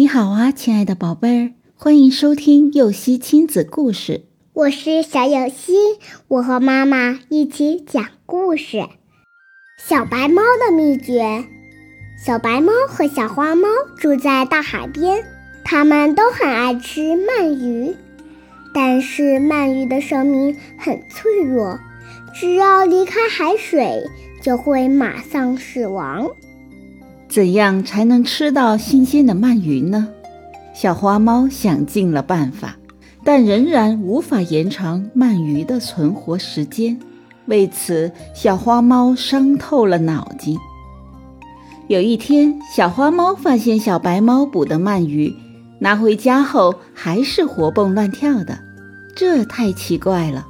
你好啊，亲爱的宝贝儿，欢迎收听幼熙亲子故事。我是小幼熙，我和妈妈一起讲故事。小白猫的秘诀：小白猫和小花猫住在大海边，它们都很爱吃鳗鱼，但是鳗鱼的生命很脆弱，只要离开海水，就会马上死亡。怎样才能吃到新鲜的鳗鱼呢？小花猫想尽了办法，但仍然无法延长鳗鱼的存活时间。为此，小花猫伤透了脑筋。有一天，小花猫发现小白猫捕的鳗鱼拿回家后还是活蹦乱跳的，这太奇怪了。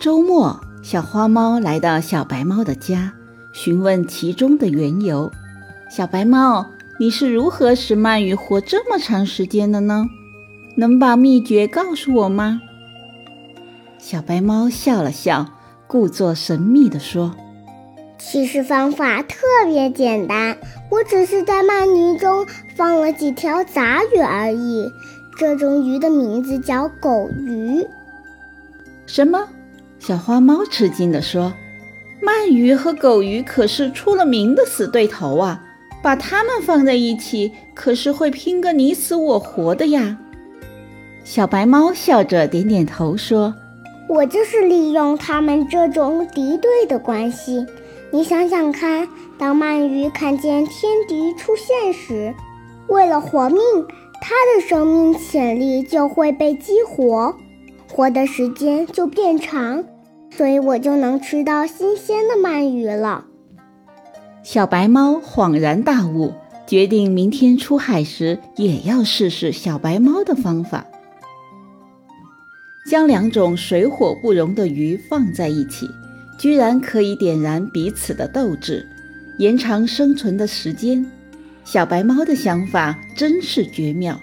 周末，小花猫来到小白猫的家，询问其中的缘由。小白猫，你是如何使鳗鱼活这么长时间的呢？能把秘诀告诉我吗？小白猫笑了笑，故作神秘地说：“其实方法特别简单，我只是在鳗鱼中放了几条杂鱼而已。这种鱼的名字叫狗鱼。”什么？小花猫吃惊地说：“鳗鱼和狗鱼可是出了名的死对头啊！”把它们放在一起，可是会拼个你死我活的呀！小白猫笑着点点头说：“我就是利用它们这种敌对的关系。你想想看，当鳗鱼看见天敌出现时，为了活命，它的生命潜力就会被激活，活的时间就变长，所以我就能吃到新鲜的鳗鱼了。”小白猫恍然大悟，决定明天出海时也要试试小白猫的方法。将两种水火不容的鱼放在一起，居然可以点燃彼此的斗志，延长生存的时间。小白猫的想法真是绝妙。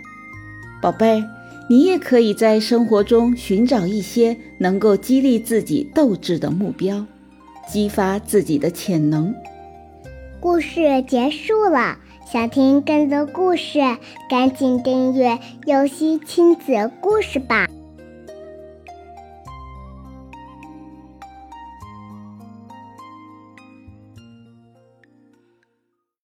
宝贝，你也可以在生活中寻找一些能够激励自己斗志的目标，激发自己的潜能。故事结束了，想听更多故事，赶紧订阅“游戏亲子故事”吧。